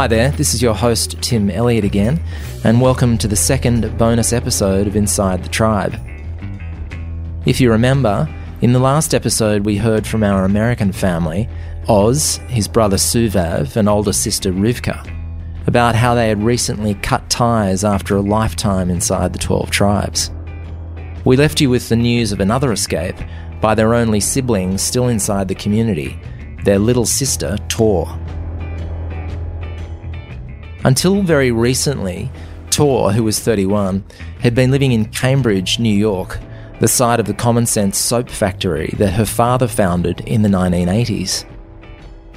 Hi there, this is your host Tim Elliott again, and welcome to the second bonus episode of Inside the Tribe. If you remember, in the last episode we heard from our American family, Oz, his brother Suvav, and older sister Rivka, about how they had recently cut ties after a lifetime inside the 12 tribes. We left you with the news of another escape by their only siblings still inside the community, their little sister, Tor. Until very recently, Tor, who was 31, had been living in Cambridge, New York, the site of the Common Sense soap factory that her father founded in the 1980s.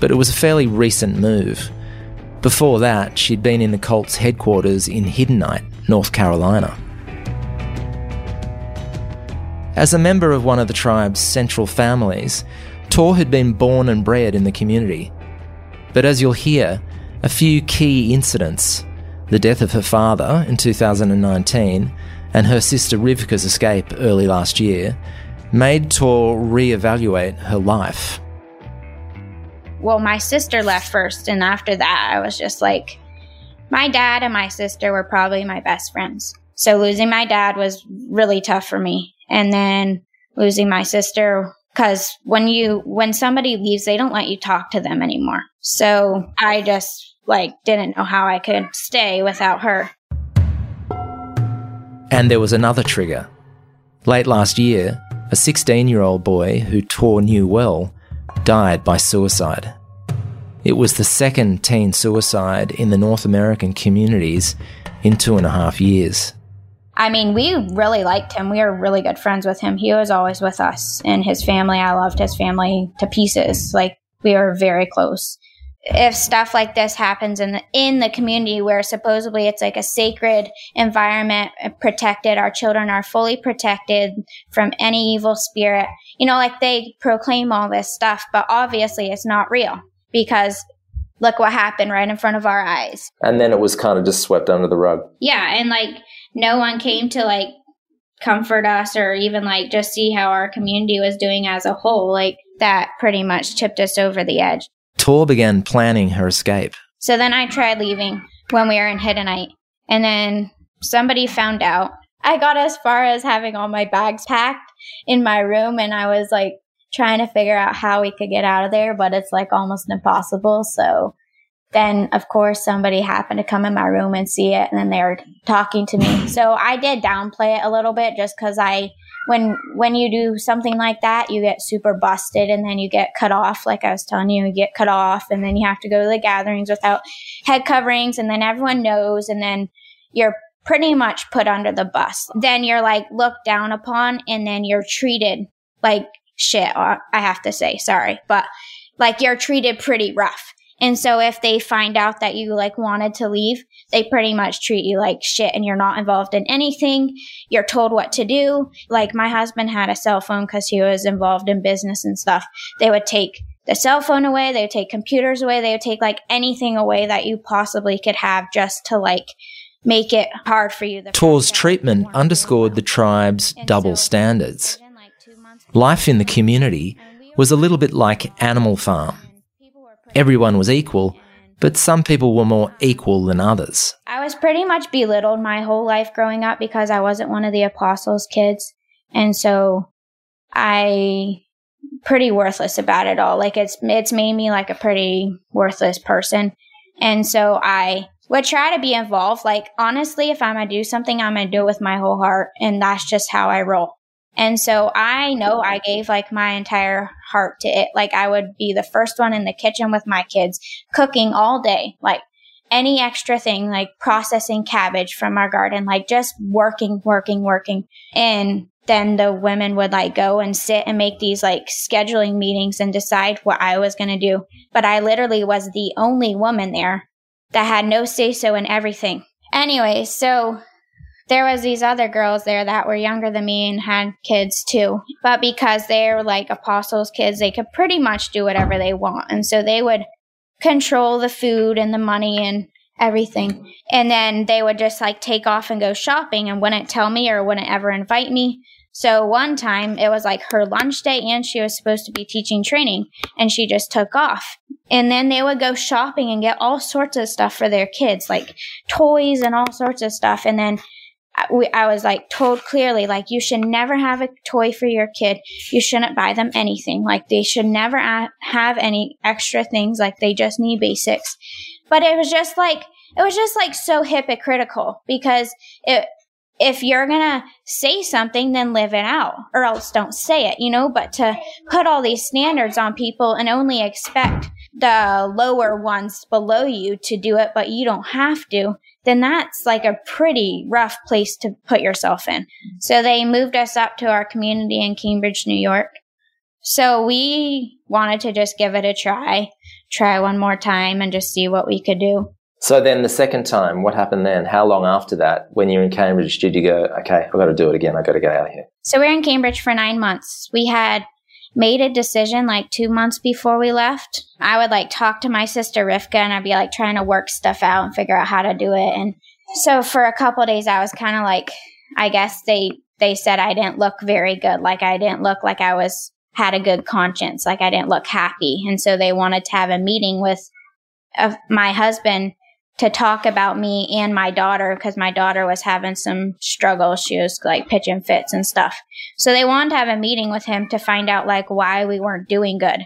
But it was a fairly recent move. Before that, she'd been in the cult's headquarters in Hiddenite, North Carolina. As a member of one of the tribe's central families, Tor had been born and bred in the community. But as you'll hear, a few key incidents the death of her father in 2019 and her sister Rivka's escape early last year made Tor re-evaluate her life. Well, my sister left first, and after that, I was just like, my dad and my sister were probably my best friends. So losing my dad was really tough for me. And then losing my sister because when you when somebody leaves they don't let you talk to them anymore so i just like didn't know how i could stay without her and there was another trigger late last year a 16 year old boy who tor knew well died by suicide it was the second teen suicide in the north american communities in two and a half years I mean, we really liked him. We were really good friends with him. He was always with us and his family. I loved his family to pieces. Like we were very close. If stuff like this happens in the in the community where supposedly it's like a sacred environment uh, protected, our children are fully protected from any evil spirit. You know, like they proclaim all this stuff, but obviously it's not real because look what happened right in front of our eyes. And then it was kind of just swept under the rug. Yeah, and like no one came to like comfort us or even like just see how our community was doing as a whole. Like that pretty much tipped us over the edge. Tor began planning her escape. So then I tried leaving when we were in Hiddenite. And then somebody found out. I got as far as having all my bags packed in my room and I was like trying to figure out how we could get out of there, but it's like almost impossible. So then of course somebody happened to come in my room and see it and then they were talking to me so i did downplay it a little bit just because i when when you do something like that you get super busted and then you get cut off. Like i was telling you you get cut off and then you have to go to the gatherings without head coverings and then everyone knows and then you're pretty much put under the bus. Then you're like looked down upon and then you're treated like shit. Uh, i have to say sorry but like you're treated pretty rough and so if they find out that you like wanted to leave, they pretty much treat you like shit and you're not involved in anything. You're told what to do. Like my husband had a cell phone because he was involved in business and stuff. They would take the cell phone away. They would take computers away. They would take like anything away that you possibly could have just to like make it hard for you. Tor's treatment underscored the tribe's double standards. Life in the community was a little bit like Animal Farm everyone was equal, but some people were more equal than others. I was pretty much belittled my whole life growing up because I wasn't one of the apostles' kids. And so I pretty worthless about it all. Like it's it's made me like a pretty worthless person. And so I would try to be involved. Like honestly, if I'm gonna do something, I'm gonna do it with my whole heart. And that's just how I roll. And so I know I gave like my entire heart to it. Like I would be the first one in the kitchen with my kids cooking all day, like any extra thing, like processing cabbage from our garden, like just working, working, working. And then the women would like go and sit and make these like scheduling meetings and decide what I was going to do. But I literally was the only woman there that had no say so in everything. Anyway, so there was these other girls there that were younger than me and had kids too. But because they were like apostles kids, they could pretty much do whatever they want. And so they would control the food and the money and everything. And then they would just like take off and go shopping and wouldn't tell me or wouldn't ever invite me. So one time it was like her lunch day and she was supposed to be teaching training and she just took off. And then they would go shopping and get all sorts of stuff for their kids, like toys and all sorts of stuff. And then I was like told clearly, like, you should never have a toy for your kid. You shouldn't buy them anything. Like, they should never have any extra things. Like, they just need basics. But it was just like, it was just like so hypocritical because it, if you're gonna say something, then live it out or else don't say it, you know, but to put all these standards on people and only expect the lower ones below you to do it, but you don't have to, then that's like a pretty rough place to put yourself in. So they moved us up to our community in Cambridge, New York. So we wanted to just give it a try, try one more time and just see what we could do. So then the second time, what happened then? How long after that, when you're in Cambridge, did you go, okay, I've got to do it again. I've got to get out of here? So we we're in Cambridge for nine months. We had made a decision like two months before we left. I would like talk to my sister Rivka and I'd be like trying to work stuff out and figure out how to do it. And so for a couple days, I was kind of like, I guess they, they said I didn't look very good. Like I didn't look like I was, had a good conscience. Like I didn't look happy. And so they wanted to have a meeting with uh, my husband to talk about me and my daughter because my daughter was having some struggles. She was like pitching fits and stuff. So they wanted to have a meeting with him to find out like why we weren't doing good.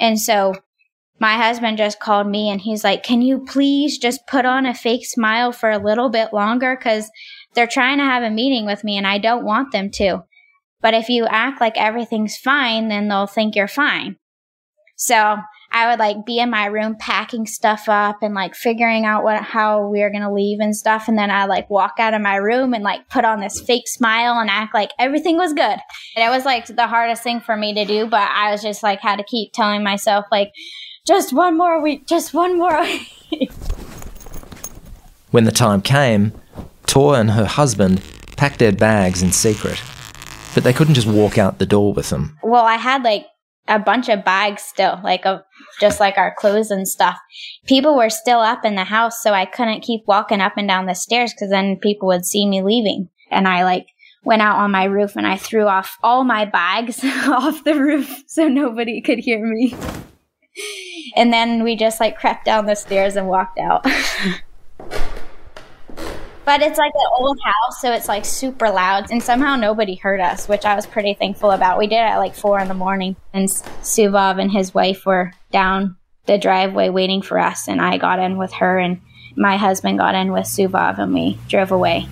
And so my husband just called me and he's like, Can you please just put on a fake smile for a little bit longer? Because they're trying to have a meeting with me and I don't want them to. But if you act like everything's fine, then they'll think you're fine. So I would like be in my room packing stuff up and like figuring out what how we were gonna leave and stuff. And then I like walk out of my room and like put on this fake smile and act like everything was good. And it was like the hardest thing for me to do, but I was just like had to keep telling myself like just one more week, just one more week. when the time came, Tor and her husband packed their bags in secret. But they couldn't just walk out the door with them. Well, I had like a bunch of bags still, like of just like our clothes and stuff. People were still up in the house, so I couldn't keep walking up and down the stairs because then people would see me leaving. And I like went out on my roof and I threw off all my bags off the roof so nobody could hear me. and then we just like crept down the stairs and walked out. But it's like an old house, so it's like super loud, and somehow nobody heard us, which I was pretty thankful about. We did it at like four in the morning, and Suvav and his wife were down the driveway waiting for us, and I got in with her, and my husband got in with Suvav, and we drove away.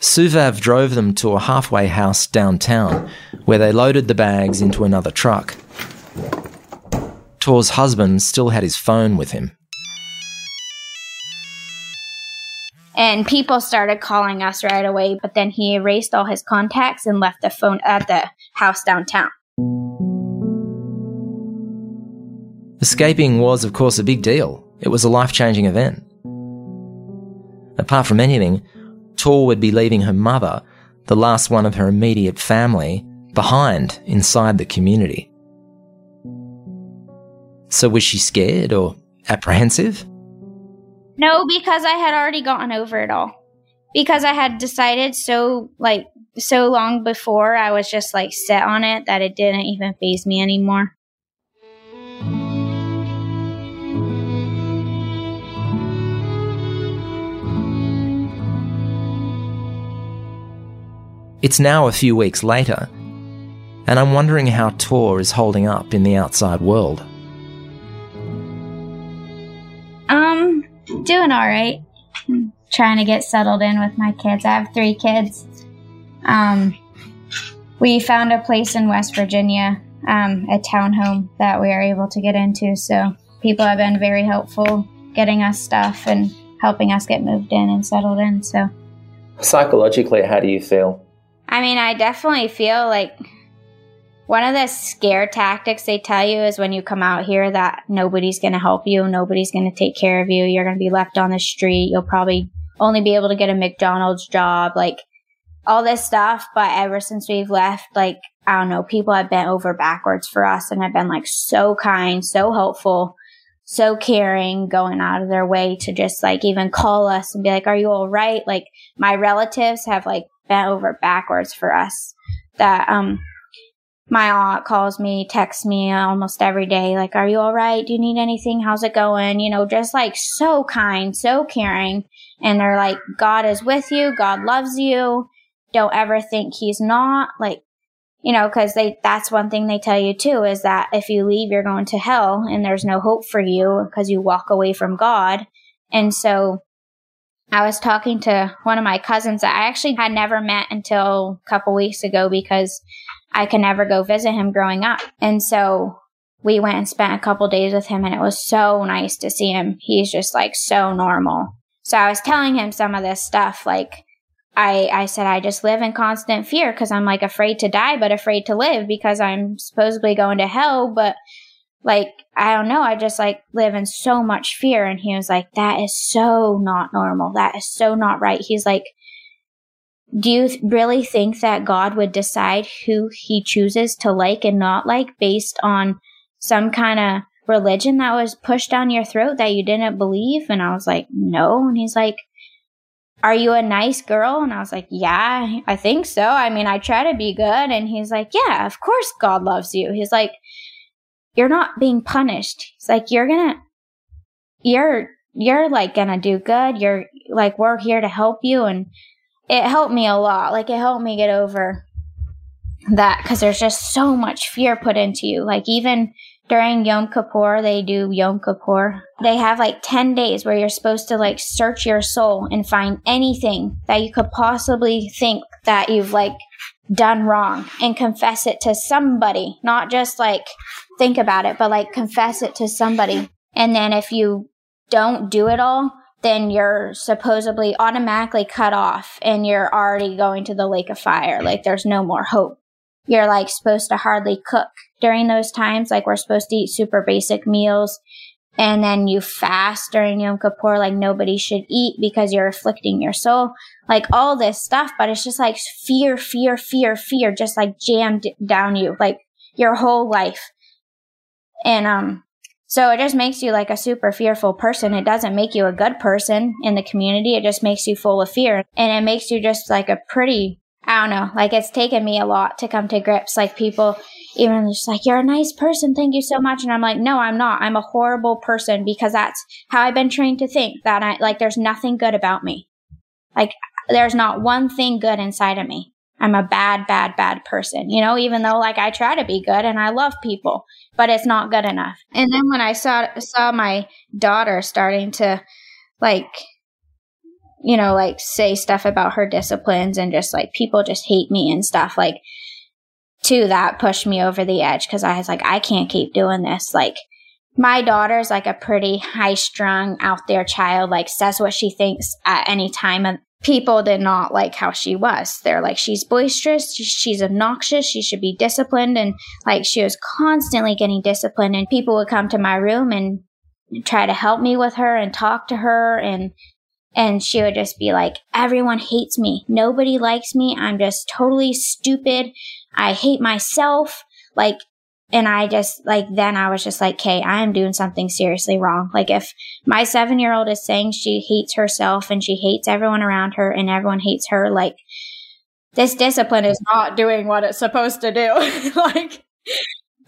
Suvav drove them to a halfway house downtown, where they loaded the bags into another truck. Tor's husband still had his phone with him. And people started calling us right away, but then he erased all his contacts and left the phone at the house downtown. Escaping was, of course, a big deal. It was a life changing event. Apart from anything, Tor would be leaving her mother, the last one of her immediate family, behind inside the community. So was she scared or apprehensive? No, because I had already gotten over it all. Because I had decided so like so long before I was just like set on it that it didn't even phase me anymore. It's now a few weeks later, and I'm wondering how Tor is holding up in the outside world. Doing all right. trying to get settled in with my kids. I have three kids. Um, we found a place in West Virginia, um, a townhome that we are able to get into. So people have been very helpful getting us stuff and helping us get moved in and settled in. So psychologically, how do you feel? I mean, I definitely feel like one of the scare tactics they tell you is when you come out here that nobody's going to help you, nobody's going to take care of you, you're going to be left on the street, you'll probably only be able to get a McDonald's job, like all this stuff. But ever since we've left, like, I don't know, people have bent over backwards for us and have been like so kind, so helpful, so caring, going out of their way to just like even call us and be like, Are you all right? Like my relatives have like bent over backwards for us. That um my aunt calls me, texts me almost every day, like, Are you all right? Do you need anything? How's it going? You know, just like so kind, so caring. And they're like, God is with you, God loves you. Don't ever think he's not. Like, you know, because they that's one thing they tell you too is that if you leave, you're going to hell and there's no hope for you because you walk away from God. And so I was talking to one of my cousins that I actually had never met until a couple weeks ago because I could never go visit him growing up. And so we went and spent a couple days with him and it was so nice to see him. He's just like so normal. So I was telling him some of this stuff like I, I said I just live in constant fear because I'm like afraid to die, but afraid to live because I'm supposedly going to hell. But like, I don't know. I just like live in so much fear. And he was like, that is so not normal. That is so not right. He's like, do you really think that God would decide who he chooses to like and not like based on some kind of religion that was pushed down your throat that you didn't believe? And I was like, no. And he's like, are you a nice girl? And I was like, yeah, I think so. I mean, I try to be good. And he's like, yeah, of course God loves you. He's like, you're not being punished. He's like, you're gonna, you're, you're like gonna do good. You're like, we're here to help you. And it helped me a lot. Like, it helped me get over that because there's just so much fear put into you. Like, even during Yom Kippur, they do Yom Kippur. They have like 10 days where you're supposed to like search your soul and find anything that you could possibly think that you've like done wrong and confess it to somebody, not just like think about it, but like confess it to somebody. And then if you don't do it all, then you're supposedly automatically cut off and you're already going to the lake of fire. Like there's no more hope you're like supposed to hardly cook during those times. Like we're supposed to eat super basic meals. And then you fast during Yom Kippur, like nobody should eat because you're afflicting your soul. Like all this stuff, but it's just like fear, fear, fear, fear, just like jammed down you, like your whole life. And, um, so it just makes you like a super fearful person. It doesn't make you a good person in the community. It just makes you full of fear and it makes you just like a pretty I don't know. Like it's taken me a lot to come to grips. Like people even just like, you're a nice person. Thank you so much. And I'm like, no, I'm not. I'm a horrible person because that's how I've been trained to think that I like there's nothing good about me. Like there's not one thing good inside of me. I'm a bad, bad, bad person, you know, even though like I try to be good and I love people, but it's not good enough. And then when I saw, saw my daughter starting to like you know, like say stuff about her disciplines and just like people just hate me and stuff. Like, to that pushed me over the edge because I was like, I can't keep doing this. Like, my daughter's like a pretty high strung, out there child, like says what she thinks at any time. People did not like how she was. They're like, she's boisterous, she's obnoxious, she should be disciplined. And like, she was constantly getting disciplined. And people would come to my room and try to help me with her and talk to her and and she would just be like, everyone hates me. Nobody likes me. I'm just totally stupid. I hate myself. Like, and I just, like, then I was just like, okay, I am doing something seriously wrong. Like, if my seven year old is saying she hates herself and she hates everyone around her and everyone hates her, like, this discipline is not doing what it's supposed to do. like,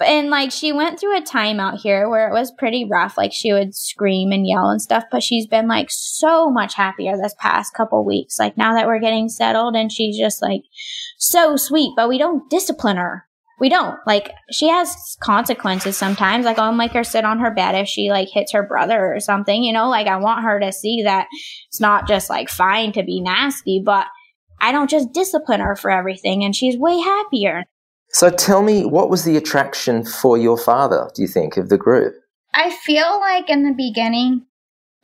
and like she went through a time out here where it was pretty rough like she would scream and yell and stuff but she's been like so much happier this past couple weeks like now that we're getting settled and she's just like so sweet but we don't discipline her we don't like she has consequences sometimes like i'll make her sit on her bed if she like hits her brother or something you know like i want her to see that it's not just like fine to be nasty but i don't just discipline her for everything and she's way happier so tell me, what was the attraction for your father, do you think, of the group? I feel like in the beginning,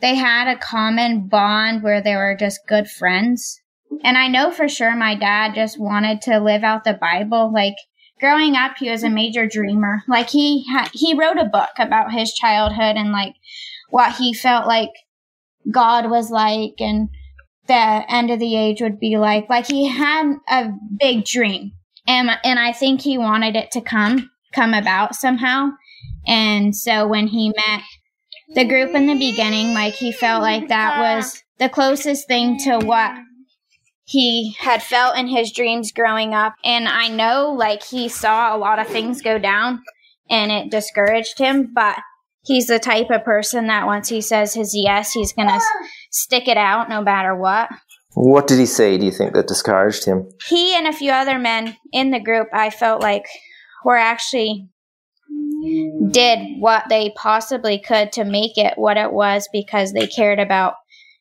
they had a common bond where they were just good friends. And I know for sure my dad just wanted to live out the Bible. Like growing up, he was a major dreamer. Like he ha- he wrote a book about his childhood and like what he felt like God was like and the end of the age would be like. Like he had a big dream and and I think he wanted it to come come about somehow. And so when he met the group in the beginning, like he felt like that was the closest thing to what he had felt in his dreams growing up. And I know like he saw a lot of things go down and it discouraged him, but he's the type of person that once he says his yes, he's going to stick it out no matter what. What did he say, do you think, that discouraged him? He and a few other men in the group, I felt like, were actually did what they possibly could to make it what it was because they cared about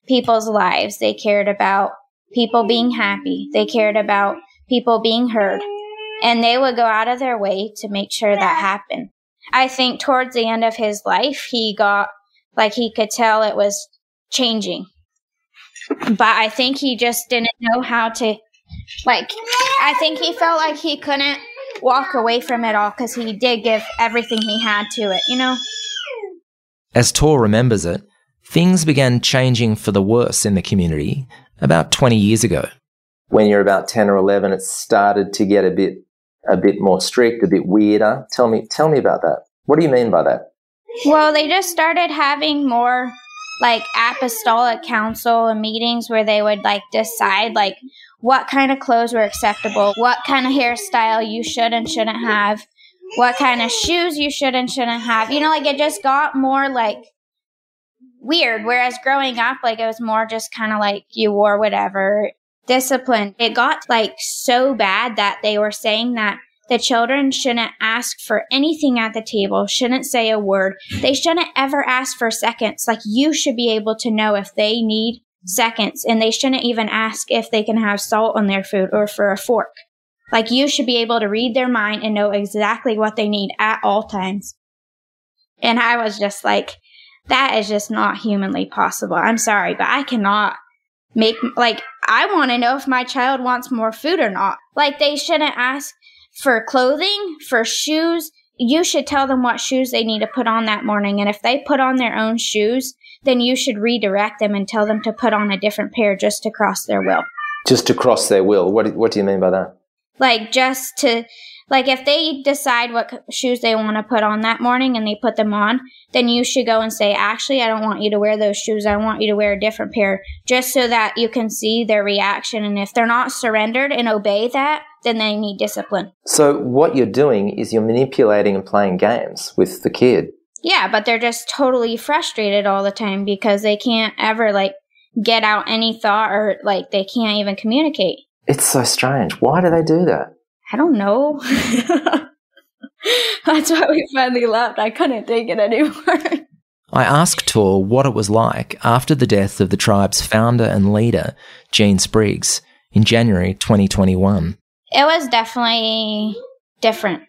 people's lives. They cared about people being happy. They cared about people being heard. And they would go out of their way to make sure that happened. I think towards the end of his life, he got like he could tell it was changing. But I think he just didn't know how to, like, I think he felt like he couldn't walk away from it all because he did give everything he had to it, you know? As Tor remembers it, things began changing for the worse in the community about 20 years ago. When you're about 10 or 11, it started to get a bit, a bit more strict, a bit weirder. Tell me, tell me about that. What do you mean by that? Well, they just started having more like apostolic council and meetings where they would like decide like what kind of clothes were acceptable, what kind of hairstyle you should and shouldn't have, what kind of shoes you should and shouldn't have. You know, like it just got more like weird. Whereas growing up, like it was more just kind of like you wore whatever discipline. It got like so bad that they were saying that the children shouldn't ask for anything at the table, shouldn't say a word. They shouldn't ever ask for seconds. Like you should be able to know if they need seconds and they shouldn't even ask if they can have salt on their food or for a fork. Like you should be able to read their mind and know exactly what they need at all times. And I was just like, that is just not humanly possible. I'm sorry, but I cannot make, like, I want to know if my child wants more food or not. Like, they shouldn't ask for clothing, for shoes. You should tell them what shoes they need to put on that morning. And if they put on their own shoes, then you should redirect them and tell them to put on a different pair just to cross their will. Just to cross their will. What, what do you mean by that? Like, just to like if they decide what shoes they want to put on that morning and they put them on, then you should go and say, actually, I don't want you to wear those shoes. I want you to wear a different pair just so that you can see their reaction. And if they're not surrendered and obey that, then they need discipline. So what you're doing is you're manipulating and playing games with the kid. Yeah, but they're just totally frustrated all the time because they can't ever like get out any thought or like they can't even communicate. It's so strange. Why do they do that? I don't know. That's why we finally left. I couldn't take it anymore. I asked Tor what it was like after the death of the tribe's founder and leader, Gene Spriggs, in January 2021. It was definitely different.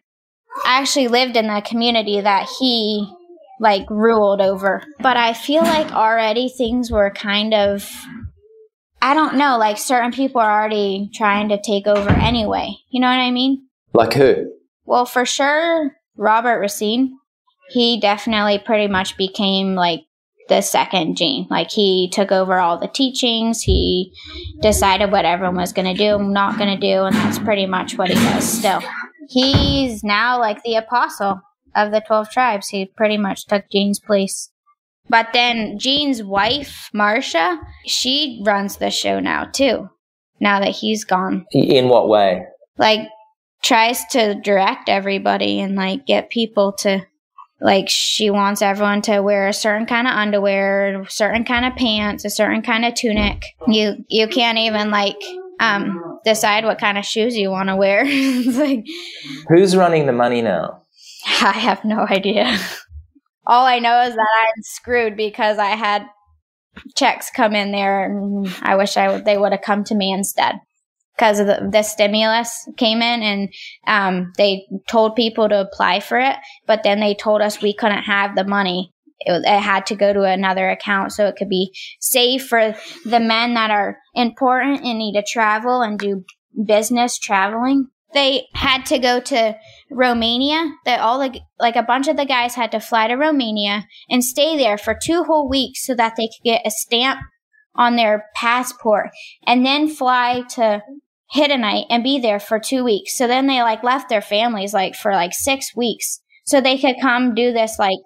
I actually lived in the community that he like ruled over. But I feel like already things were kind of I don't know, like certain people are already trying to take over anyway. You know what I mean? Like who? Well, for sure, Robert Racine. He definitely pretty much became like the second Gene. Like he took over all the teachings. He decided what everyone was going to do, not going to do, and that's pretty much what he does still. He's now like the apostle of the 12 tribes. He pretty much took Gene's place. But then Gene's wife, Marcia, she runs the show now too. Now that he's gone. In what way? Like tries to direct everybody and like get people to like she wants everyone to wear a certain kind of underwear, a certain kind of pants, a certain kind of tunic. You you can't even like um decide what kind of shoes you want to wear. like Who's running the money now? I have no idea. All I know is that I'm screwed because I had checks come in there, and I wish I they would have come to me instead because the, the stimulus came in and um, they told people to apply for it, but then they told us we couldn't have the money. It, it, had to go to another account so it could be saved for the men that are important and need to travel and do business traveling they had to go to Romania. That all the like a bunch of the guys had to fly to Romania and stay there for two whole weeks so that they could get a stamp on their passport and then fly to Hiddenite and be there for two weeks. So then they like left their families like for like six weeks so they could come do this like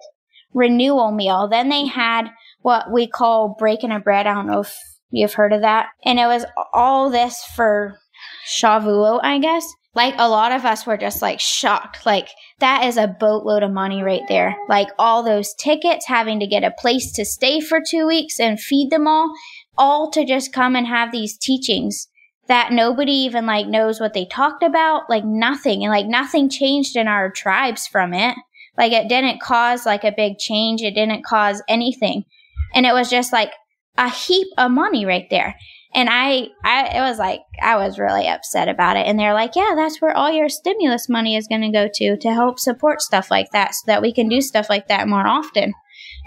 renewal meal. Then they had what we call breaking a bread. I don't know if you've heard of that. And it was all this for Shavuot, I guess. Like a lot of us were just like shocked. Like that is a boatload of money right there. Like all those tickets, having to get a place to stay for two weeks and feed them all, all to just come and have these teachings that nobody even like knows what they talked about. Like nothing. And like nothing changed in our tribes from it. Like it didn't cause like a big change. It didn't cause anything. And it was just like a heap of money right there. And I, I, it was like, I was really upset about it. And they're like, yeah, that's where all your stimulus money is going to go to, to help support stuff like that so that we can do stuff like that more often.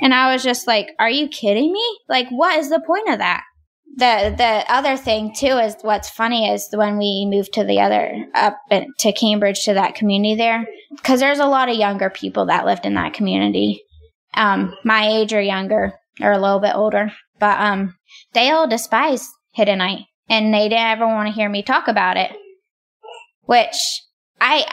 And I was just like, are you kidding me? Like, what is the point of that? The, the other thing too is what's funny is when we moved to the other, up to Cambridge to that community there, cause there's a lot of younger people that lived in that community. Um, my age or younger or a little bit older, but, um, they all despise Hiddenite, and they didn't ever want to hear me talk about it. Which I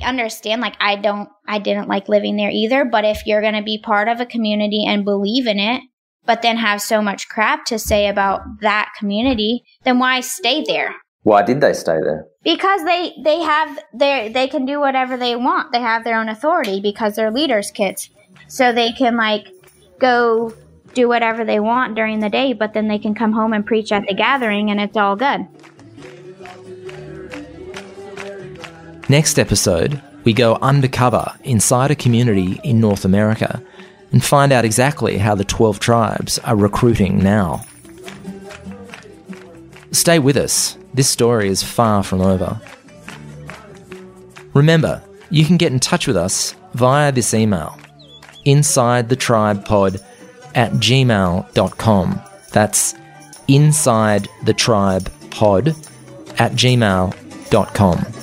I understand. Like I don't I didn't like living there either. But if you're going to be part of a community and believe in it, but then have so much crap to say about that community, then why stay there? Why did they stay there? Because they they have their they can do whatever they want. They have their own authority because they're leaders' kids, so they can like go do whatever they want during the day, but then they can come home and preach at the gathering and it's all good. Next episode, we go undercover inside a community in North America and find out exactly how the 12 tribes are recruiting now. Stay with us, this story is far from over. Remember, you can get in touch with us via this email inside the tribe pod at gmail.com. That's inside the tribe pod at gmail.com.